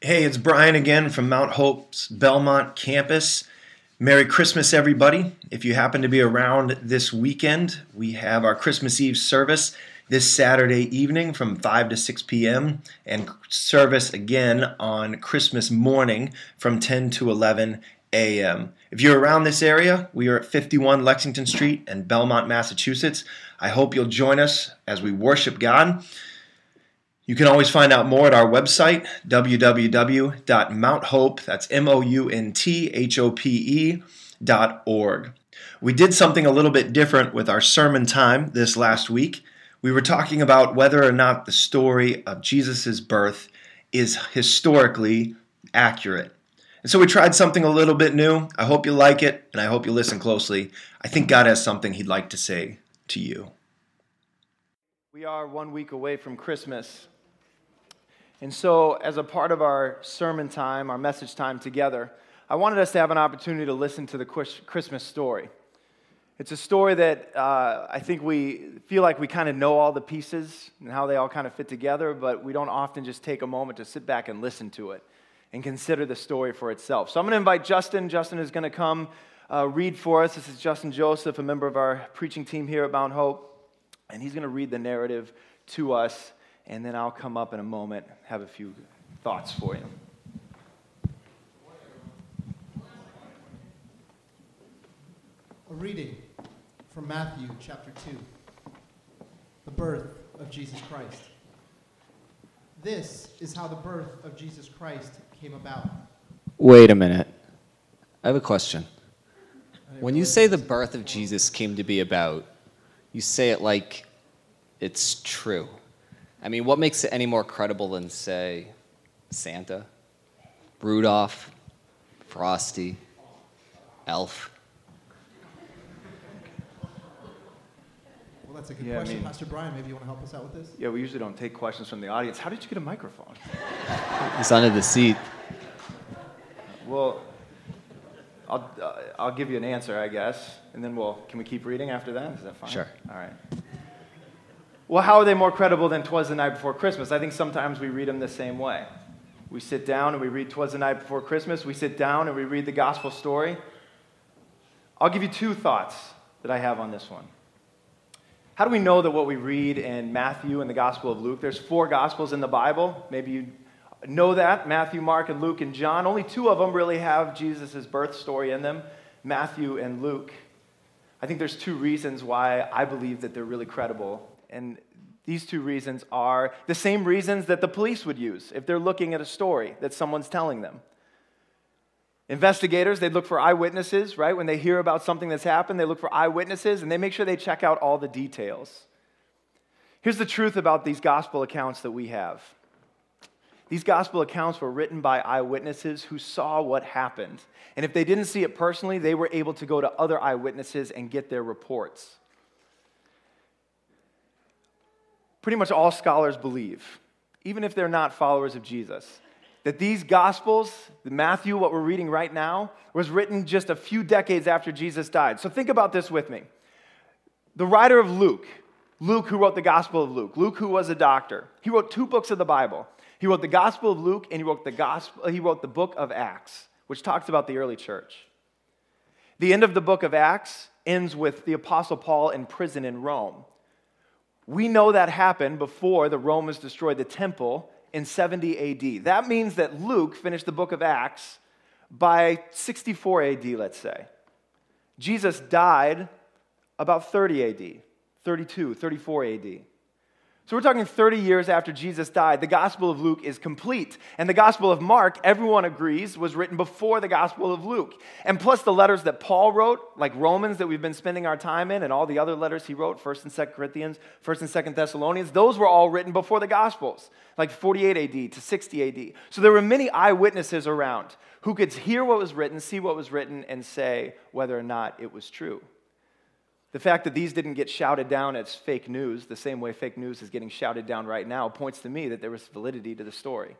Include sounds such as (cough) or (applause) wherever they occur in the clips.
Hey, it's Brian again from Mount Hope's Belmont campus. Merry Christmas, everybody. If you happen to be around this weekend, we have our Christmas Eve service this Saturday evening from 5 to 6 p.m. and service again on Christmas morning from 10 to 11 a.m. If you're around this area, we are at 51 Lexington Street in Belmont, Massachusetts. I hope you'll join us as we worship God. You can always find out more at our website, www.mounthope, that's M-O-U-N-T-H-O-P-E dot org. We did something a little bit different with our sermon time this last week. We were talking about whether or not the story of Jesus' birth is historically accurate. And so we tried something a little bit new. I hope you like it, and I hope you listen closely. I think God has something He'd like to say to you. We are one week away from Christmas. And so, as a part of our sermon time, our message time together, I wanted us to have an opportunity to listen to the Christmas story. It's a story that uh, I think we feel like we kind of know all the pieces and how they all kind of fit together, but we don't often just take a moment to sit back and listen to it and consider the story for itself. So I'm going to invite Justin. Justin is going to come uh, read for us. This is Justin Joseph, a member of our preaching team here at Mount Hope, and he's going to read the narrative to us and then I'll come up in a moment, have a few thoughts for you. A reading from Matthew chapter 2 The birth of Jesus Christ. This is how the birth of Jesus Christ came about. Wait a minute. I have a question. When you say the birth of Jesus came to be about, you say it like it's true. I mean, what makes it any more credible than, say, Santa, Rudolph, Frosty, Elf? Well, that's a good yeah, question. I mean, Pastor Brian, maybe you want to help us out with this? Yeah, we usually don't take questions from the audience. How did you get a microphone? it's under the seat. Well, I'll, uh, I'll give you an answer, I guess, and then we'll. Can we keep reading after that? Is that fine? Sure. All right. Well, how are they more credible than Twas the Night Before Christmas? I think sometimes we read them the same way. We sit down and we read Twas the Night Before Christmas. We sit down and we read the gospel story. I'll give you two thoughts that I have on this one. How do we know that what we read in Matthew and the Gospel of Luke, there's four Gospels in the Bible. Maybe you know that Matthew, Mark, and Luke and John. Only two of them really have Jesus' birth story in them Matthew and Luke. I think there's two reasons why I believe that they're really credible and these two reasons are the same reasons that the police would use if they're looking at a story that someone's telling them. Investigators, they look for eyewitnesses, right? When they hear about something that's happened, they look for eyewitnesses and they make sure they check out all the details. Here's the truth about these gospel accounts that we have these gospel accounts were written by eyewitnesses who saw what happened. And if they didn't see it personally, they were able to go to other eyewitnesses and get their reports. Pretty much all scholars believe, even if they're not followers of Jesus, that these Gospels, Matthew, what we're reading right now, was written just a few decades after Jesus died. So think about this with me. The writer of Luke, Luke, who wrote the Gospel of Luke, Luke, who was a doctor, he wrote two books of the Bible. He wrote the Gospel of Luke and he wrote the, gospel, he wrote the book of Acts, which talks about the early church. The end of the book of Acts ends with the Apostle Paul in prison in Rome. We know that happened before the Romans destroyed the temple in 70 AD. That means that Luke finished the book of Acts by 64 AD, let's say. Jesus died about 30 AD, 32, 34 AD. So we're talking 30 years after Jesus died. The Gospel of Luke is complete. And the Gospel of Mark, everyone agrees, was written before the Gospel of Luke. And plus the letters that Paul wrote, like Romans that we've been spending our time in, and all the other letters he wrote, 1st and 2nd Corinthians, 1st and 2nd Thessalonians, those were all written before the Gospels, like 48 AD to 60 AD. So there were many eyewitnesses around who could hear what was written, see what was written, and say whether or not it was true. The fact that these didn't get shouted down as fake news, the same way fake news is getting shouted down right now, points to me that there was validity to the story.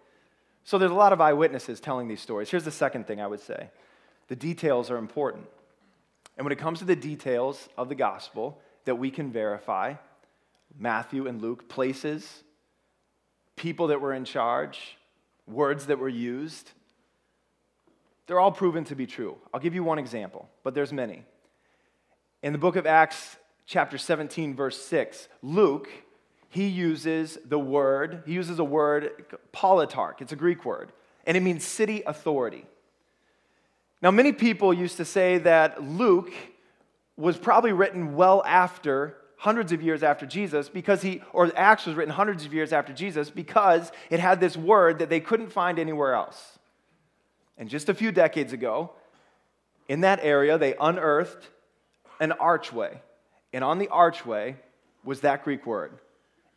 So there's a lot of eyewitnesses telling these stories. Here's the second thing I would say the details are important. And when it comes to the details of the gospel that we can verify, Matthew and Luke, places, people that were in charge, words that were used, they're all proven to be true. I'll give you one example, but there's many. In the book of Acts, chapter 17, verse 6, Luke, he uses the word, he uses a word, politarch. It's a Greek word, and it means city authority. Now, many people used to say that Luke was probably written well after, hundreds of years after Jesus, because he, or Acts was written hundreds of years after Jesus, because it had this word that they couldn't find anywhere else. And just a few decades ago, in that area, they unearthed an archway. And on the archway was that Greek word.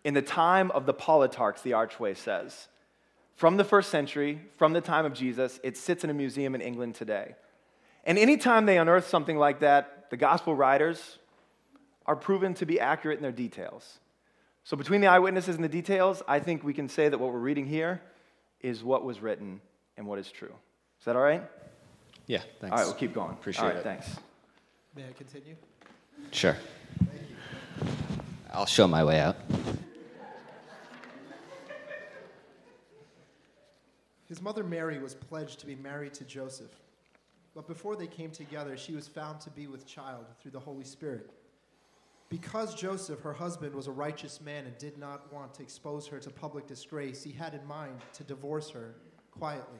In the time of the politarchs, the archway says. From the first century, from the time of Jesus, it sits in a museum in England today. And anytime they unearth something like that, the gospel writers are proven to be accurate in their details. So, between the eyewitnesses and the details, I think we can say that what we're reading here is what was written and what is true. Is that all right? Yeah, thanks. All right, we'll keep going. Appreciate all right, it. Thanks. May I continue? Sure. I'll show my way out. His mother Mary was pledged to be married to Joseph. But before they came together, she was found to be with child through the Holy Spirit. Because Joseph, her husband, was a righteous man and did not want to expose her to public disgrace, he had in mind to divorce her quietly.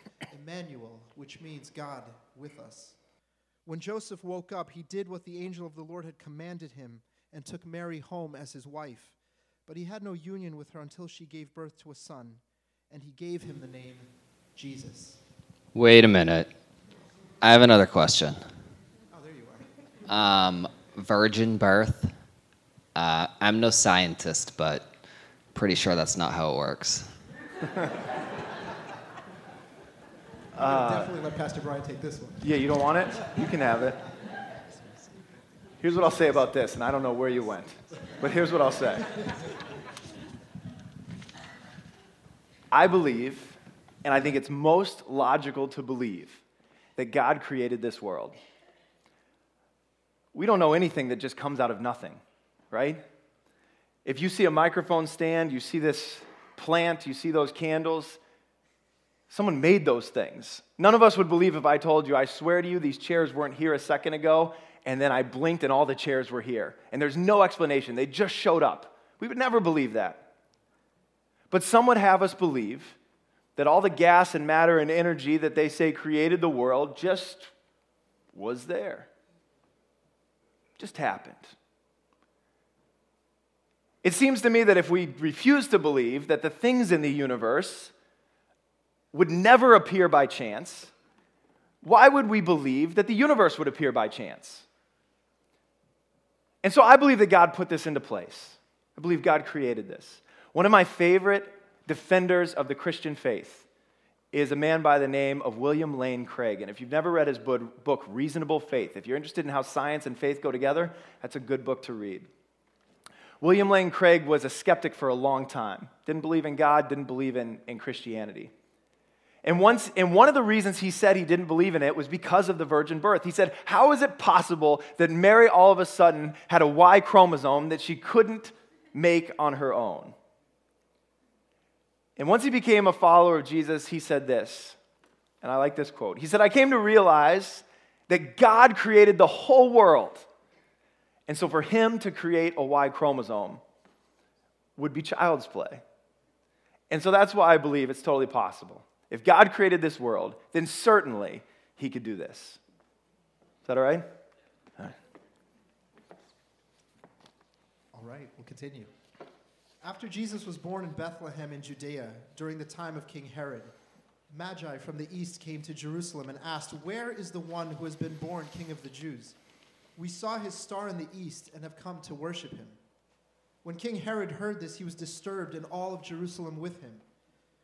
Emmanuel, which means God with us. When Joseph woke up, he did what the angel of the Lord had commanded him and took Mary home as his wife. But he had no union with her until she gave birth to a son, and he gave him the name Jesus. Wait a minute. I have another question. Oh, there you are. Um, virgin birth. Uh, I'm no scientist, but pretty sure that's not how it works. (laughs) I'm uh, definitely let Pastor Brian take this one. Yeah, you don't want it? You can have it. Here's what I'll say about this, and I don't know where you went, but here's what I'll say. I believe, and I think it's most logical to believe, that God created this world. We don't know anything that just comes out of nothing, right? If you see a microphone stand, you see this plant, you see those candles, Someone made those things. None of us would believe if I told you, I swear to you, these chairs weren't here a second ago, and then I blinked and all the chairs were here. And there's no explanation. They just showed up. We would never believe that. But some would have us believe that all the gas and matter and energy that they say created the world just was there, just happened. It seems to me that if we refuse to believe that the things in the universe would never appear by chance, why would we believe that the universe would appear by chance? And so I believe that God put this into place. I believe God created this. One of my favorite defenders of the Christian faith is a man by the name of William Lane Craig. And if you've never read his book, Reasonable Faith, if you're interested in how science and faith go together, that's a good book to read. William Lane Craig was a skeptic for a long time. Didn't believe in God, didn't believe in, in Christianity. And, once, and one of the reasons he said he didn't believe in it was because of the virgin birth. He said, How is it possible that Mary all of a sudden had a Y chromosome that she couldn't make on her own? And once he became a follower of Jesus, he said this, and I like this quote. He said, I came to realize that God created the whole world. And so for him to create a Y chromosome would be child's play. And so that's why I believe it's totally possible. If God created this world, then certainly he could do this. Is that all right? All right. All right, we'll continue. After Jesus was born in Bethlehem in Judea during the time of King Herod, Magi from the east came to Jerusalem and asked, Where is the one who has been born King of the Jews? We saw his star in the east and have come to worship him. When King Herod heard this, he was disturbed, and all of Jerusalem with him.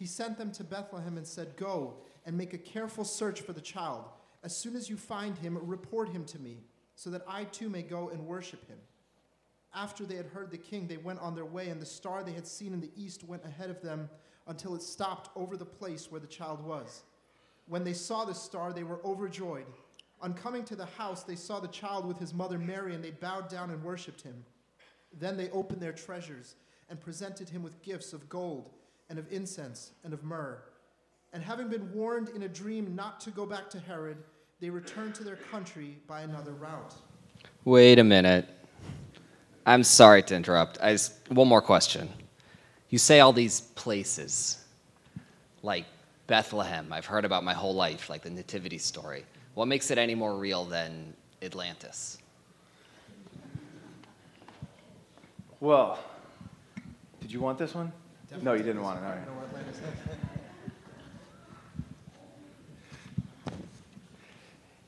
He sent them to Bethlehem and said, Go and make a careful search for the child. As soon as you find him, report him to me, so that I too may go and worship him. After they had heard the king, they went on their way, and the star they had seen in the east went ahead of them until it stopped over the place where the child was. When they saw the star, they were overjoyed. On coming to the house, they saw the child with his mother Mary, and they bowed down and worshipped him. Then they opened their treasures and presented him with gifts of gold and of incense and of myrrh. And having been warned in a dream not to go back to Herod, they returned to their country by another route. Wait a minute. I'm sorry to interrupt. I just, one more question. You say all these places, like Bethlehem, I've heard about my whole life, like the Nativity story. What makes it any more real than Atlantis? Well, did you want this one? No, you didn't want it. All right. (laughs)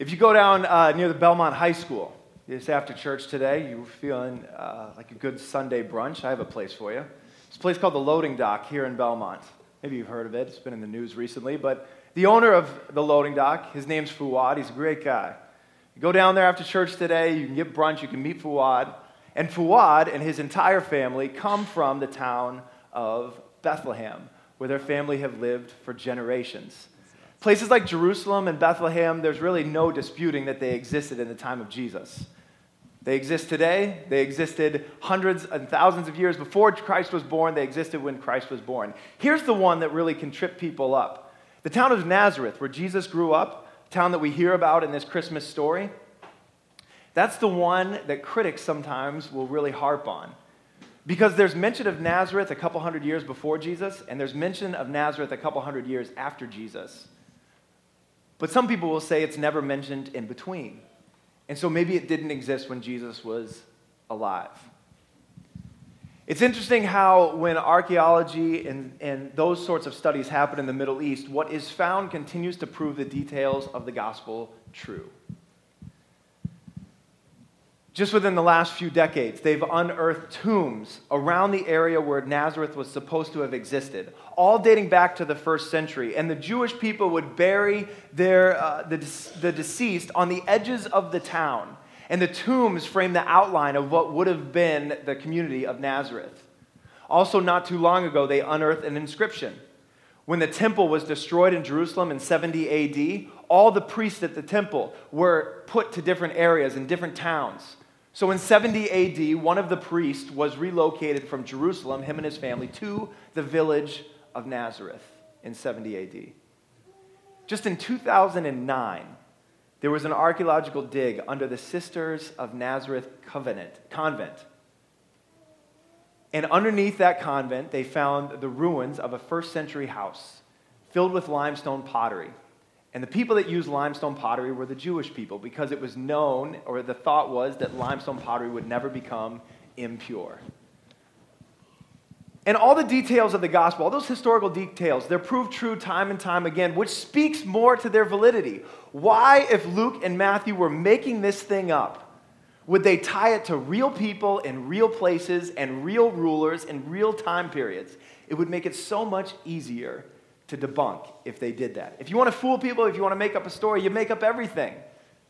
If you go down uh, near the Belmont High School, just after church today, you were feeling uh, like a good Sunday brunch, I have a place for you. It's a place called the Loading Dock here in Belmont. Maybe you've heard of it, it's been in the news recently. But the owner of the Loading Dock, his name's Fuad, he's a great guy. You go down there after church today, you can get brunch, you can meet Fuad. And Fuad and his entire family come from the town of Bethlehem, where their family have lived for generations. Places like Jerusalem and Bethlehem, there's really no disputing that they existed in the time of Jesus. They exist today. They existed hundreds and thousands of years before Christ was born. They existed when Christ was born. Here's the one that really can trip people up the town of Nazareth, where Jesus grew up, town that we hear about in this Christmas story. That's the one that critics sometimes will really harp on. Because there's mention of Nazareth a couple hundred years before Jesus, and there's mention of Nazareth a couple hundred years after Jesus. But some people will say it's never mentioned in between. And so maybe it didn't exist when Jesus was alive. It's interesting how, when archaeology and, and those sorts of studies happen in the Middle East, what is found continues to prove the details of the gospel true. Just within the last few decades, they've unearthed tombs around the area where Nazareth was supposed to have existed, all dating back to the first century. And the Jewish people would bury their, uh, the, the deceased on the edges of the town. And the tombs frame the outline of what would have been the community of Nazareth. Also, not too long ago, they unearthed an inscription. When the temple was destroyed in Jerusalem in 70 AD, all the priests at the temple were put to different areas in different towns. So in 70 AD, one of the priests was relocated from Jerusalem, him and his family, to the village of Nazareth in 70 AD. Just in 2009, there was an archaeological dig under the Sisters of Nazareth Covenant, convent. And underneath that convent, they found the ruins of a first century house filled with limestone pottery. And the people that used limestone pottery were the Jewish people because it was known, or the thought was, that limestone pottery would never become impure. And all the details of the gospel, all those historical details, they're proved true time and time again, which speaks more to their validity. Why, if Luke and Matthew were making this thing up, would they tie it to real people in real places and real rulers in real time periods? It would make it so much easier to debunk if they did that. If you want to fool people, if you want to make up a story, you make up everything.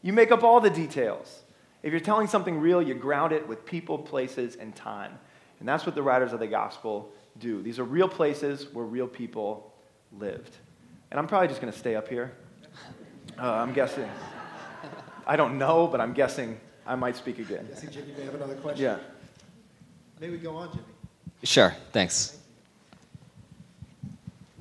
You make up all the details. If you're telling something real, you ground it with people, places, and time. And that's what the writers of the gospel do. These are real places where real people lived. And I'm probably just going to stay up here. Uh, I'm guessing. I don't know, but I'm guessing I might speak again. Guessing Jimmy may have another question. Yeah. May we go on, Jimmy? Sure, thanks.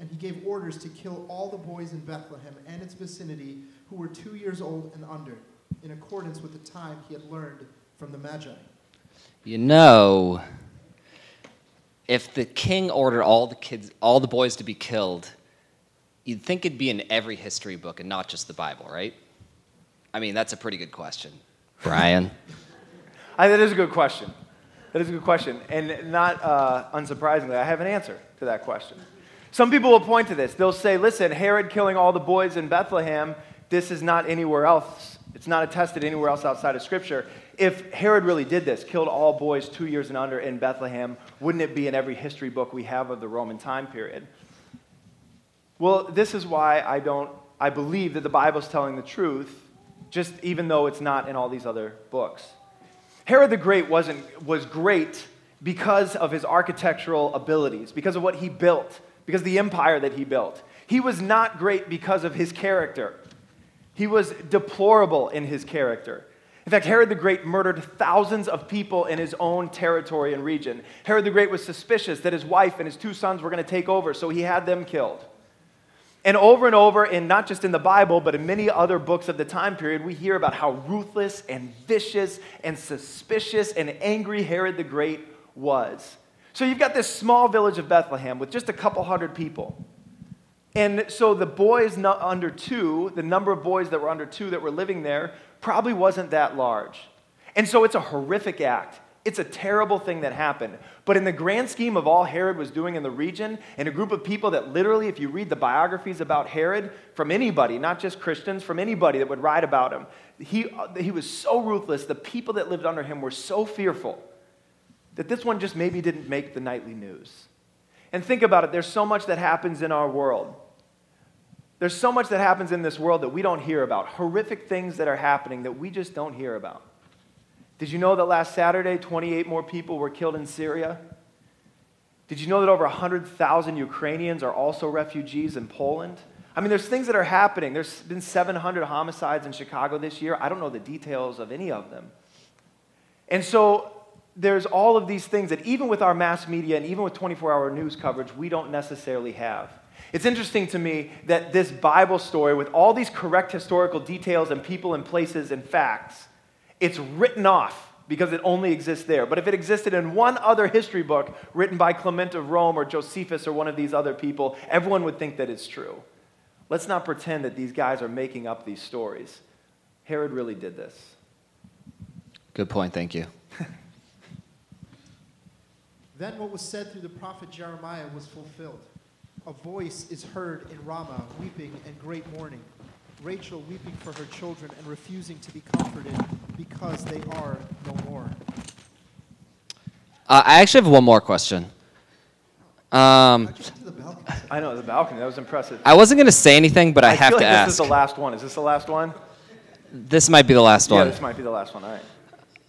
and he gave orders to kill all the boys in Bethlehem and its vicinity who were two years old and under, in accordance with the time he had learned from the Magi. You know, if the king ordered all the kids, all the boys to be killed, you'd think it'd be in every history book and not just the Bible, right? I mean, that's a pretty good question. Brian? (laughs) I, that is a good question. That is a good question. And not uh, unsurprisingly, I have an answer to that question. Some people will point to this. They'll say, listen, Herod killing all the boys in Bethlehem, this is not anywhere else. It's not attested anywhere else outside of Scripture. If Herod really did this, killed all boys two years and under in Bethlehem, wouldn't it be in every history book we have of the Roman time period? Well, this is why I don't, I believe that the Bible's telling the truth, just even though it's not in all these other books. Herod the Great wasn't, was great because of his architectural abilities, because of what he built, because the empire that he built. He was not great because of his character. He was deplorable in his character. In fact, Herod the Great murdered thousands of people in his own territory and region. Herod the Great was suspicious that his wife and his two sons were going to take over, so he had them killed. And over and over, in not just in the Bible, but in many other books of the time period, we hear about how ruthless and vicious and suspicious and angry Herod the Great was. So you've got this small village of Bethlehem with just a couple hundred people. And so the boys under two, the number of boys that were under two that were living there, probably wasn't that large. And so it's a horrific act. It's a terrible thing that happened. But in the grand scheme of all Herod was doing in the region, and a group of people that literally, if you read the biographies about Herod, from anybody, not just Christians, from anybody that would write about him, he, he was so ruthless. The people that lived under him were so fearful that this one just maybe didn't make the nightly news. And think about it there's so much that happens in our world. There's so much that happens in this world that we don't hear about, horrific things that are happening that we just don't hear about. Did you know that last Saturday, 28 more people were killed in Syria? Did you know that over 100,000 Ukrainians are also refugees in Poland? I mean, there's things that are happening. There's been 700 homicides in Chicago this year. I don't know the details of any of them. And so there's all of these things that, even with our mass media and even with 24 hour news coverage, we don't necessarily have. It's interesting to me that this Bible story, with all these correct historical details and people and places and facts, it's written off because it only exists there. But if it existed in one other history book written by Clement of Rome or Josephus or one of these other people, everyone would think that it's true. Let's not pretend that these guys are making up these stories. Herod really did this. Good point, thank you. Then what was said through the prophet Jeremiah was fulfilled. A voice is heard in Ramah, weeping and great mourning. Rachel weeping for her children and refusing to be comforted because they are no more. Uh, I actually have one more question. Um, I know, the balcony. That was impressive. I wasn't going to say anything, but I, I have feel to like ask. This is the last one. Is this the last one? This might be the last one. Yeah, one. this might be the last one. All right.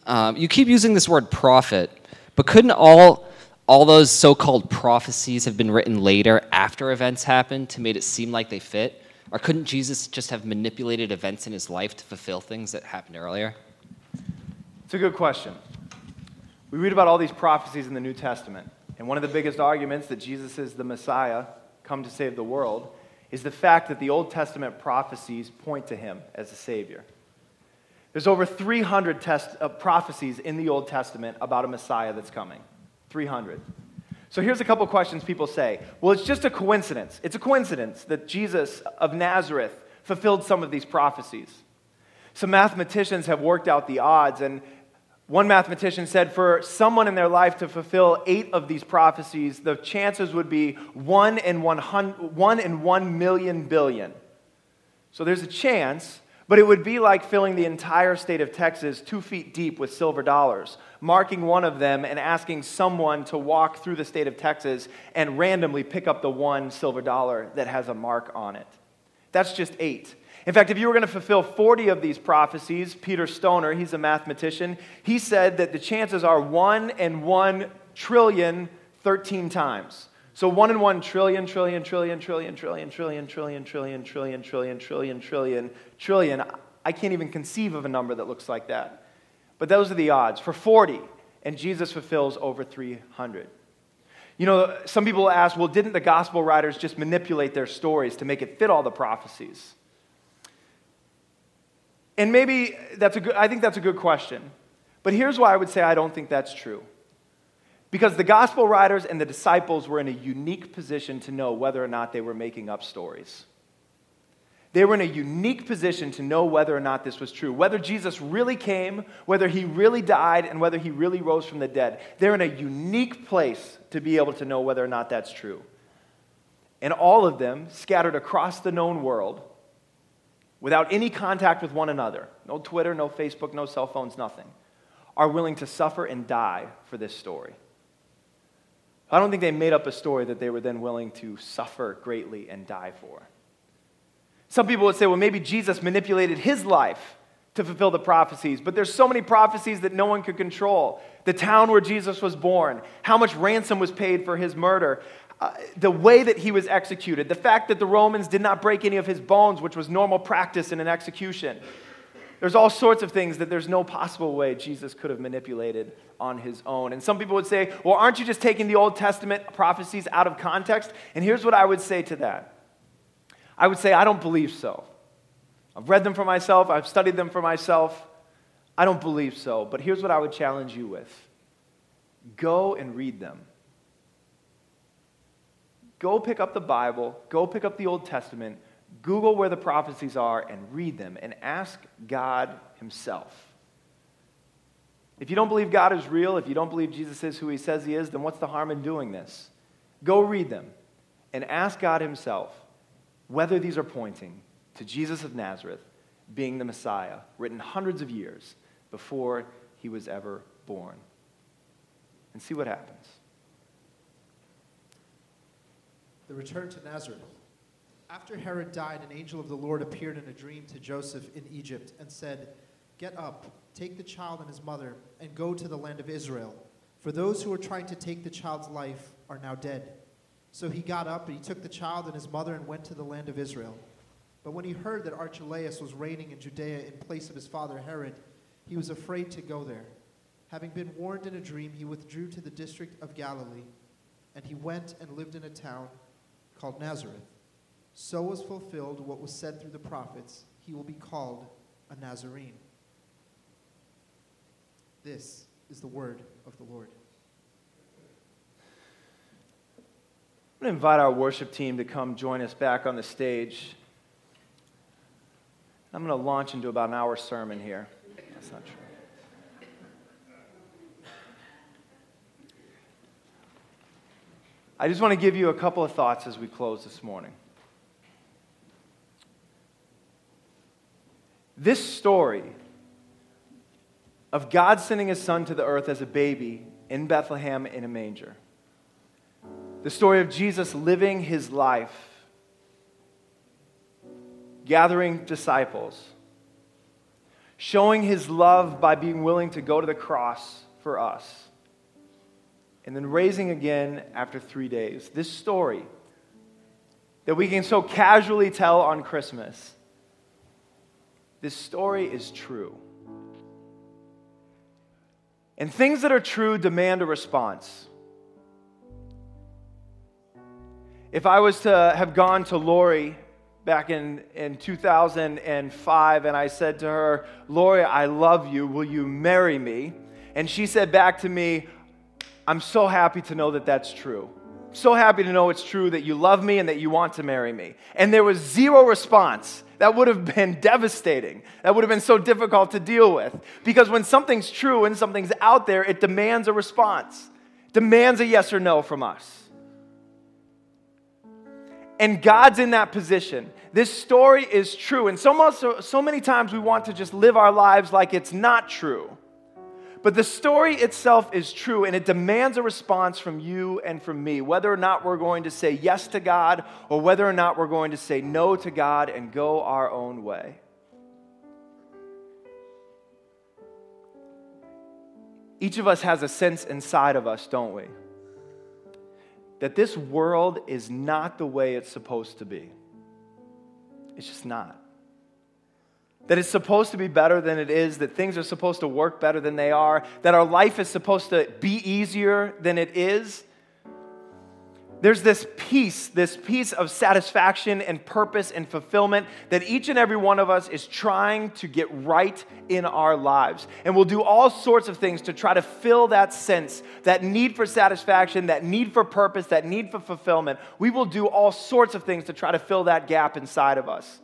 Um, you keep using this word prophet, but couldn't all all those so-called prophecies have been written later after events happened to make it seem like they fit? Or couldn't Jesus just have manipulated events in his life to fulfill things that happened earlier? It's a good question. We read about all these prophecies in the New Testament, and one of the biggest arguments that Jesus is the Messiah, come to save the world, is the fact that the Old Testament prophecies point to him as a Savior. There's over 300 test, uh, prophecies in the Old Testament about a Messiah that's coming. 300. So here's a couple questions people say. Well, it's just a coincidence. It's a coincidence that Jesus of Nazareth fulfilled some of these prophecies. Some mathematicians have worked out the odds, and one mathematician said for someone in their life to fulfill eight of these prophecies, the chances would be one in one, one in one million billion. So there's a chance, but it would be like filling the entire state of Texas two feet deep with silver dollars marking one of them and asking someone to walk through the state of Texas and randomly pick up the one silver dollar that has a mark on it. That's just eight. In fact, if you were going to fulfill 40 of these prophecies, Peter Stoner, he's a mathematician, he said that the chances are 1 and 1 trillion 13 times. So one in one trillion, trillion, trillion, trillion, trillion, trillion, trillion, trillion, trillion, trillion, trillion, trillion, trillion. I can't even conceive of a number that looks like that. But those are the odds. For 40, and Jesus fulfills over 300. You know, some people ask, well, didn't the gospel writers just manipulate their stories to make it fit all the prophecies? And maybe that's a good, I think that's a good question. But here's why I would say I don't think that's true. Because the gospel writers and the disciples were in a unique position to know whether or not they were making up stories. They were in a unique position to know whether or not this was true, whether Jesus really came, whether he really died, and whether he really rose from the dead. They're in a unique place to be able to know whether or not that's true. And all of them, scattered across the known world, without any contact with one another no Twitter, no Facebook, no cell phones, nothing are willing to suffer and die for this story. I don't think they made up a story that they were then willing to suffer greatly and die for. Some people would say, well, maybe Jesus manipulated his life to fulfill the prophecies, but there's so many prophecies that no one could control. The town where Jesus was born, how much ransom was paid for his murder, uh, the way that he was executed, the fact that the Romans did not break any of his bones, which was normal practice in an execution. There's all sorts of things that there's no possible way Jesus could have manipulated on his own. And some people would say, well, aren't you just taking the Old Testament prophecies out of context? And here's what I would say to that I would say, I don't believe so. I've read them for myself, I've studied them for myself. I don't believe so. But here's what I would challenge you with go and read them. Go pick up the Bible, go pick up the Old Testament Google where the prophecies are and read them and ask God Himself. If you don't believe God is real, if you don't believe Jesus is who He says He is, then what's the harm in doing this? Go read them and ask God Himself whether these are pointing to Jesus of Nazareth being the Messiah, written hundreds of years before He was ever born. And see what happens. The return to Nazareth. After Herod died, an angel of the Lord appeared in a dream to Joseph in Egypt and said, Get up, take the child and his mother, and go to the land of Israel. For those who are trying to take the child's life are now dead. So he got up, and he took the child and his mother and went to the land of Israel. But when he heard that Archelaus was reigning in Judea in place of his father Herod, he was afraid to go there. Having been warned in a dream, he withdrew to the district of Galilee, and he went and lived in a town called Nazareth so was fulfilled what was said through the prophets he will be called a Nazarene. This is the word of the Lord. I'm going to invite our worship team to come join us back on the stage. I'm going to launch into about an hour sermon here. That's not true. I just want to give you a couple of thoughts as we close this morning. This story of God sending his son to the earth as a baby in Bethlehem in a manger, the story of Jesus living his life, gathering disciples, showing his love by being willing to go to the cross for us, and then raising again after three days. This story that we can so casually tell on Christmas this story is true. And things that are true demand a response. If I was to have gone to Lori back in, in 2005 and I said to her, Lori, I love you, will you marry me? And she said back to me, I'm so happy to know that that's true. So happy to know it's true that you love me and that you want to marry me. And there was zero response. That would have been (laughs) devastating. That would have been so difficult to deal with. Because when something's true and something's out there, it demands a response, demands a yes or no from us. And God's in that position. This story is true. And so, much, so, many times we want to just live our lives like it's not true. But the story itself is true and it demands a response from you and from me, whether or not we're going to say yes to God or whether or not we're going to say no to God and go our own way. Each of us has a sense inside of us, don't we? that this world is not the way it's supposed to be. It's just not. That it's supposed to be better than it is, that things are supposed to work better than they are, that our life is supposed to be easier than it is there's this peace, this peace of satisfaction and purpose and fulfillment that each and every one of us is trying to get right in our lives. And we'll do all sorts of things to try to fill that sense, that need for satisfaction, that need for purpose, that need for fulfillment. We will do all sorts of things to try to fill that gap inside of us.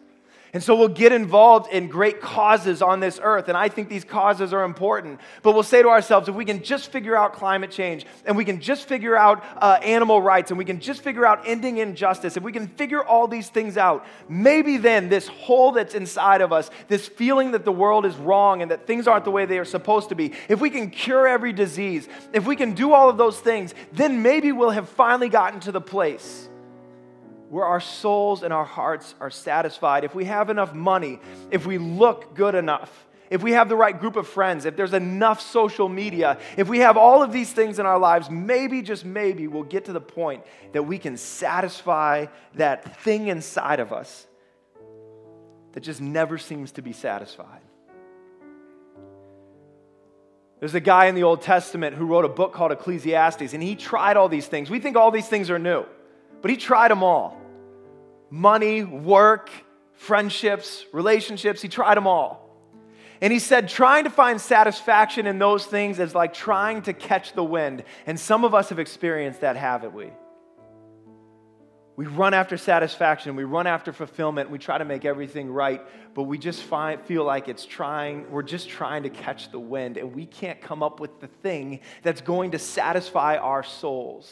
And so we'll get involved in great causes on this earth, and I think these causes are important. But we'll say to ourselves if we can just figure out climate change, and we can just figure out uh, animal rights, and we can just figure out ending injustice, if we can figure all these things out, maybe then this hole that's inside of us, this feeling that the world is wrong and that things aren't the way they are supposed to be, if we can cure every disease, if we can do all of those things, then maybe we'll have finally gotten to the place where our souls and our hearts are satisfied, if we have enough money, if we look good enough, if we have the right group of friends, if there's enough social media, if we have all of these things in our lives, maybe, just maybe, we'll get to the point that we can satisfy that thing inside of us that just never seems to be satisfied. There's a guy in the Old Testament who wrote a book called Ecclesiastes, and he tried all these things. We think all these things are new. But he tried them all money, work, friendships, relationships. He tried them all. And he said, trying to find satisfaction in those things is like trying to catch the wind. And some of us have experienced that, haven't we? We run after satisfaction, we run after fulfillment, we try to make everything right, but we just find, feel like it's trying, we're just trying to catch the wind, and we can't come up with the thing that's going to satisfy our souls.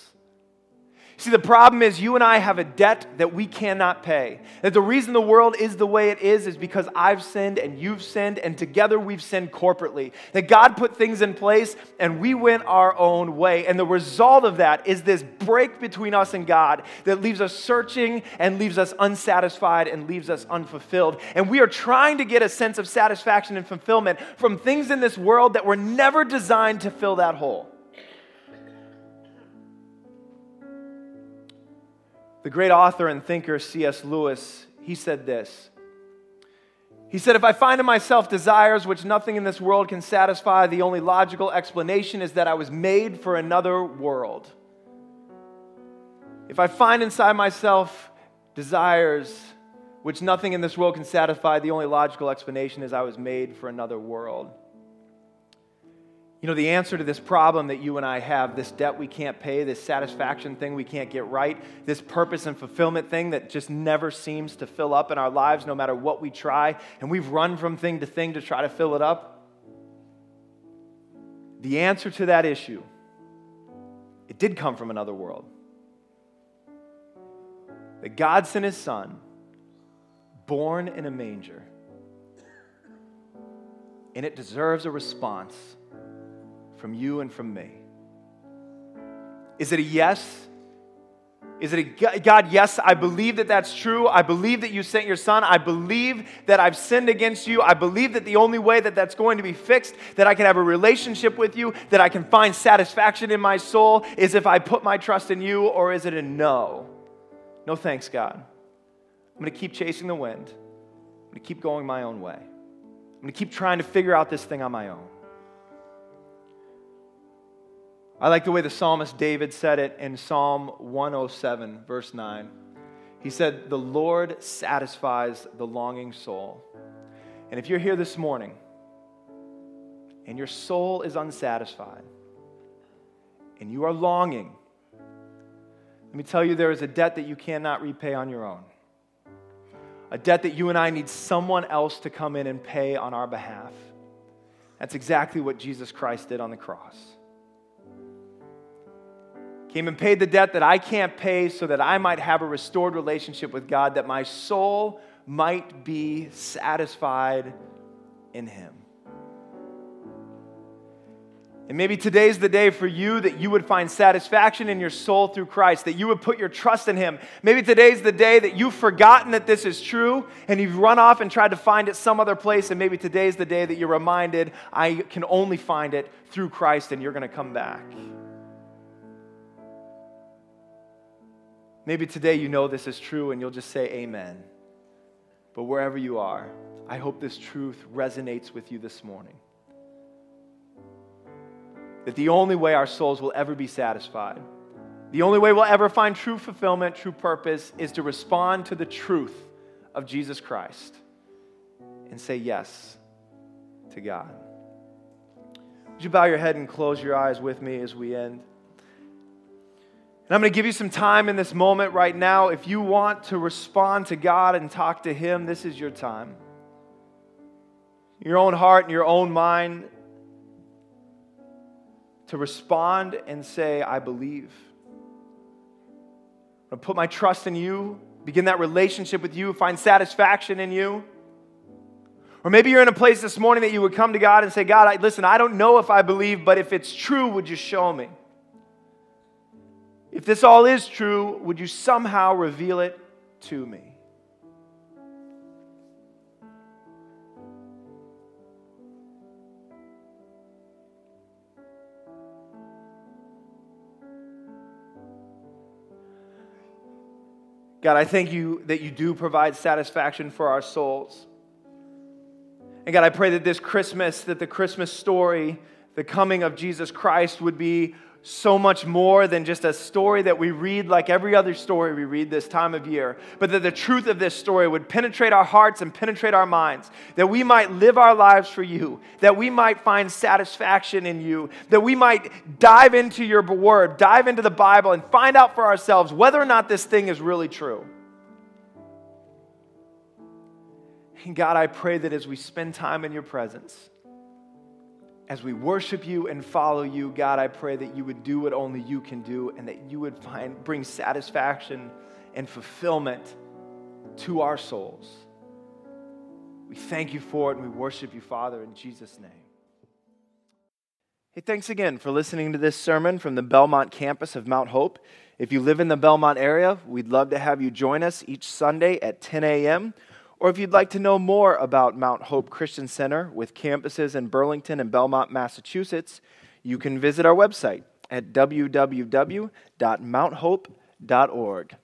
See, the problem is you and I have a debt that we cannot pay. That the reason the world is the way it is is because I've sinned and you've sinned, and together we've sinned corporately. That God put things in place and we went our own way. And the result of that is this break between us and God that leaves us searching and leaves us unsatisfied and leaves us unfulfilled. And we are trying to get a sense of satisfaction and fulfillment from things in this world that were never designed to fill that hole. The great author and thinker C.S. Lewis, he said this. He said, If I find in myself desires which nothing in this world can satisfy, the only logical explanation is that I was made for another world. If I find inside myself desires which nothing in this world can satisfy, the only logical explanation is I was made for another world. You know, the answer to this problem that you and I have, this debt we can't pay, this satisfaction thing we can't get right, this purpose and fulfillment thing that just never seems to fill up in our lives no matter what we try, and we've run from thing to thing to try to fill it up. The answer to that issue, it did come from another world. That God sent his son, born in a manger, and it deserves a response from you and from me? Is it a yes? Is it a God, yes, I believe that that's true. I believe that you sent your son. I believe that I've sinned against you. I believe that the only way that that's going to be fixed, that I can have a relationship with you, that I can find satisfaction in my soul, is if I put my trust in you, or is it a no? No thanks, God. I'm going to keep chasing the wind. I'm going to keep going my own way. I'm going to keep trying to figure out this thing on my own. I like the way the psalmist David said it in Psalm 107, verse 9. He said, The Lord satisfies the longing soul. And if you're here this morning and your soul is unsatisfied and you are longing, let me tell you there is a debt that you cannot repay on your own. A debt that you and I need someone else to come in and pay on our behalf. That's exactly what Jesus Christ did on the cross came and paid the debt that I can't pay so that I might have a restored relationship with God, that my soul might be satisfied in Him. And maybe today's the day for you that you would find satisfaction in your soul through Christ, that you would put your trust in Him. Maybe today's the day that you've forgotten that this is true and you've run off and tried to find it some other place. And maybe today's the day that you're reminded, I can only find it through Christ and you're going to come back. Maybe today you know this is true and you'll just say amen. But wherever you are, I hope this truth resonates with you this morning. That the only way our souls will ever be satisfied, the only way we'll ever find true fulfillment, true purpose, is to respond to the truth of Jesus Christ and say yes to God. Would you bow your head and close your eyes with me as we end? And I'm going to give you some time in this moment right now. If you want to respond to God and talk to Him, this is your time. Your own heart and your own mind to respond and say, I believe. I'm going to put my trust in you, begin that relationship with you, find satisfaction in you. Or maybe you're in a place this morning that you would come to God and say, God, I, listen, I don't know if I believe, but if it's true, would you show me? If this all is true, would you somehow reveal it to me? God, I thank you that you do provide satisfaction for our souls. And God, I pray that this Christmas, that the Christmas story, the coming of Jesus Christ would be so much more than just a story that we read like every other story we read this time of year, but that the truth of this story would penetrate our hearts and penetrate our minds, that we might live our lives for you, that we might find satisfaction in you, that we might dive into your word, dive into the Bible, and find out for ourselves whether or not this thing is really true. And God, I pray that as we spend time in your presence, as we worship you and follow you, God, I pray that you would do what only you can do and that you would find, bring satisfaction and fulfillment to our souls. We thank you for it and we worship you, Father, in Jesus' name. Hey, thanks again for listening to this sermon from the Belmont campus of Mount Hope. If you live in the Belmont area, we'd love to have you join us each Sunday at 10 a.m. Or if you'd like to know more about Mount Hope Christian Center with campuses in Burlington and Belmont, Massachusetts, you can visit our website at www.mounthope.org.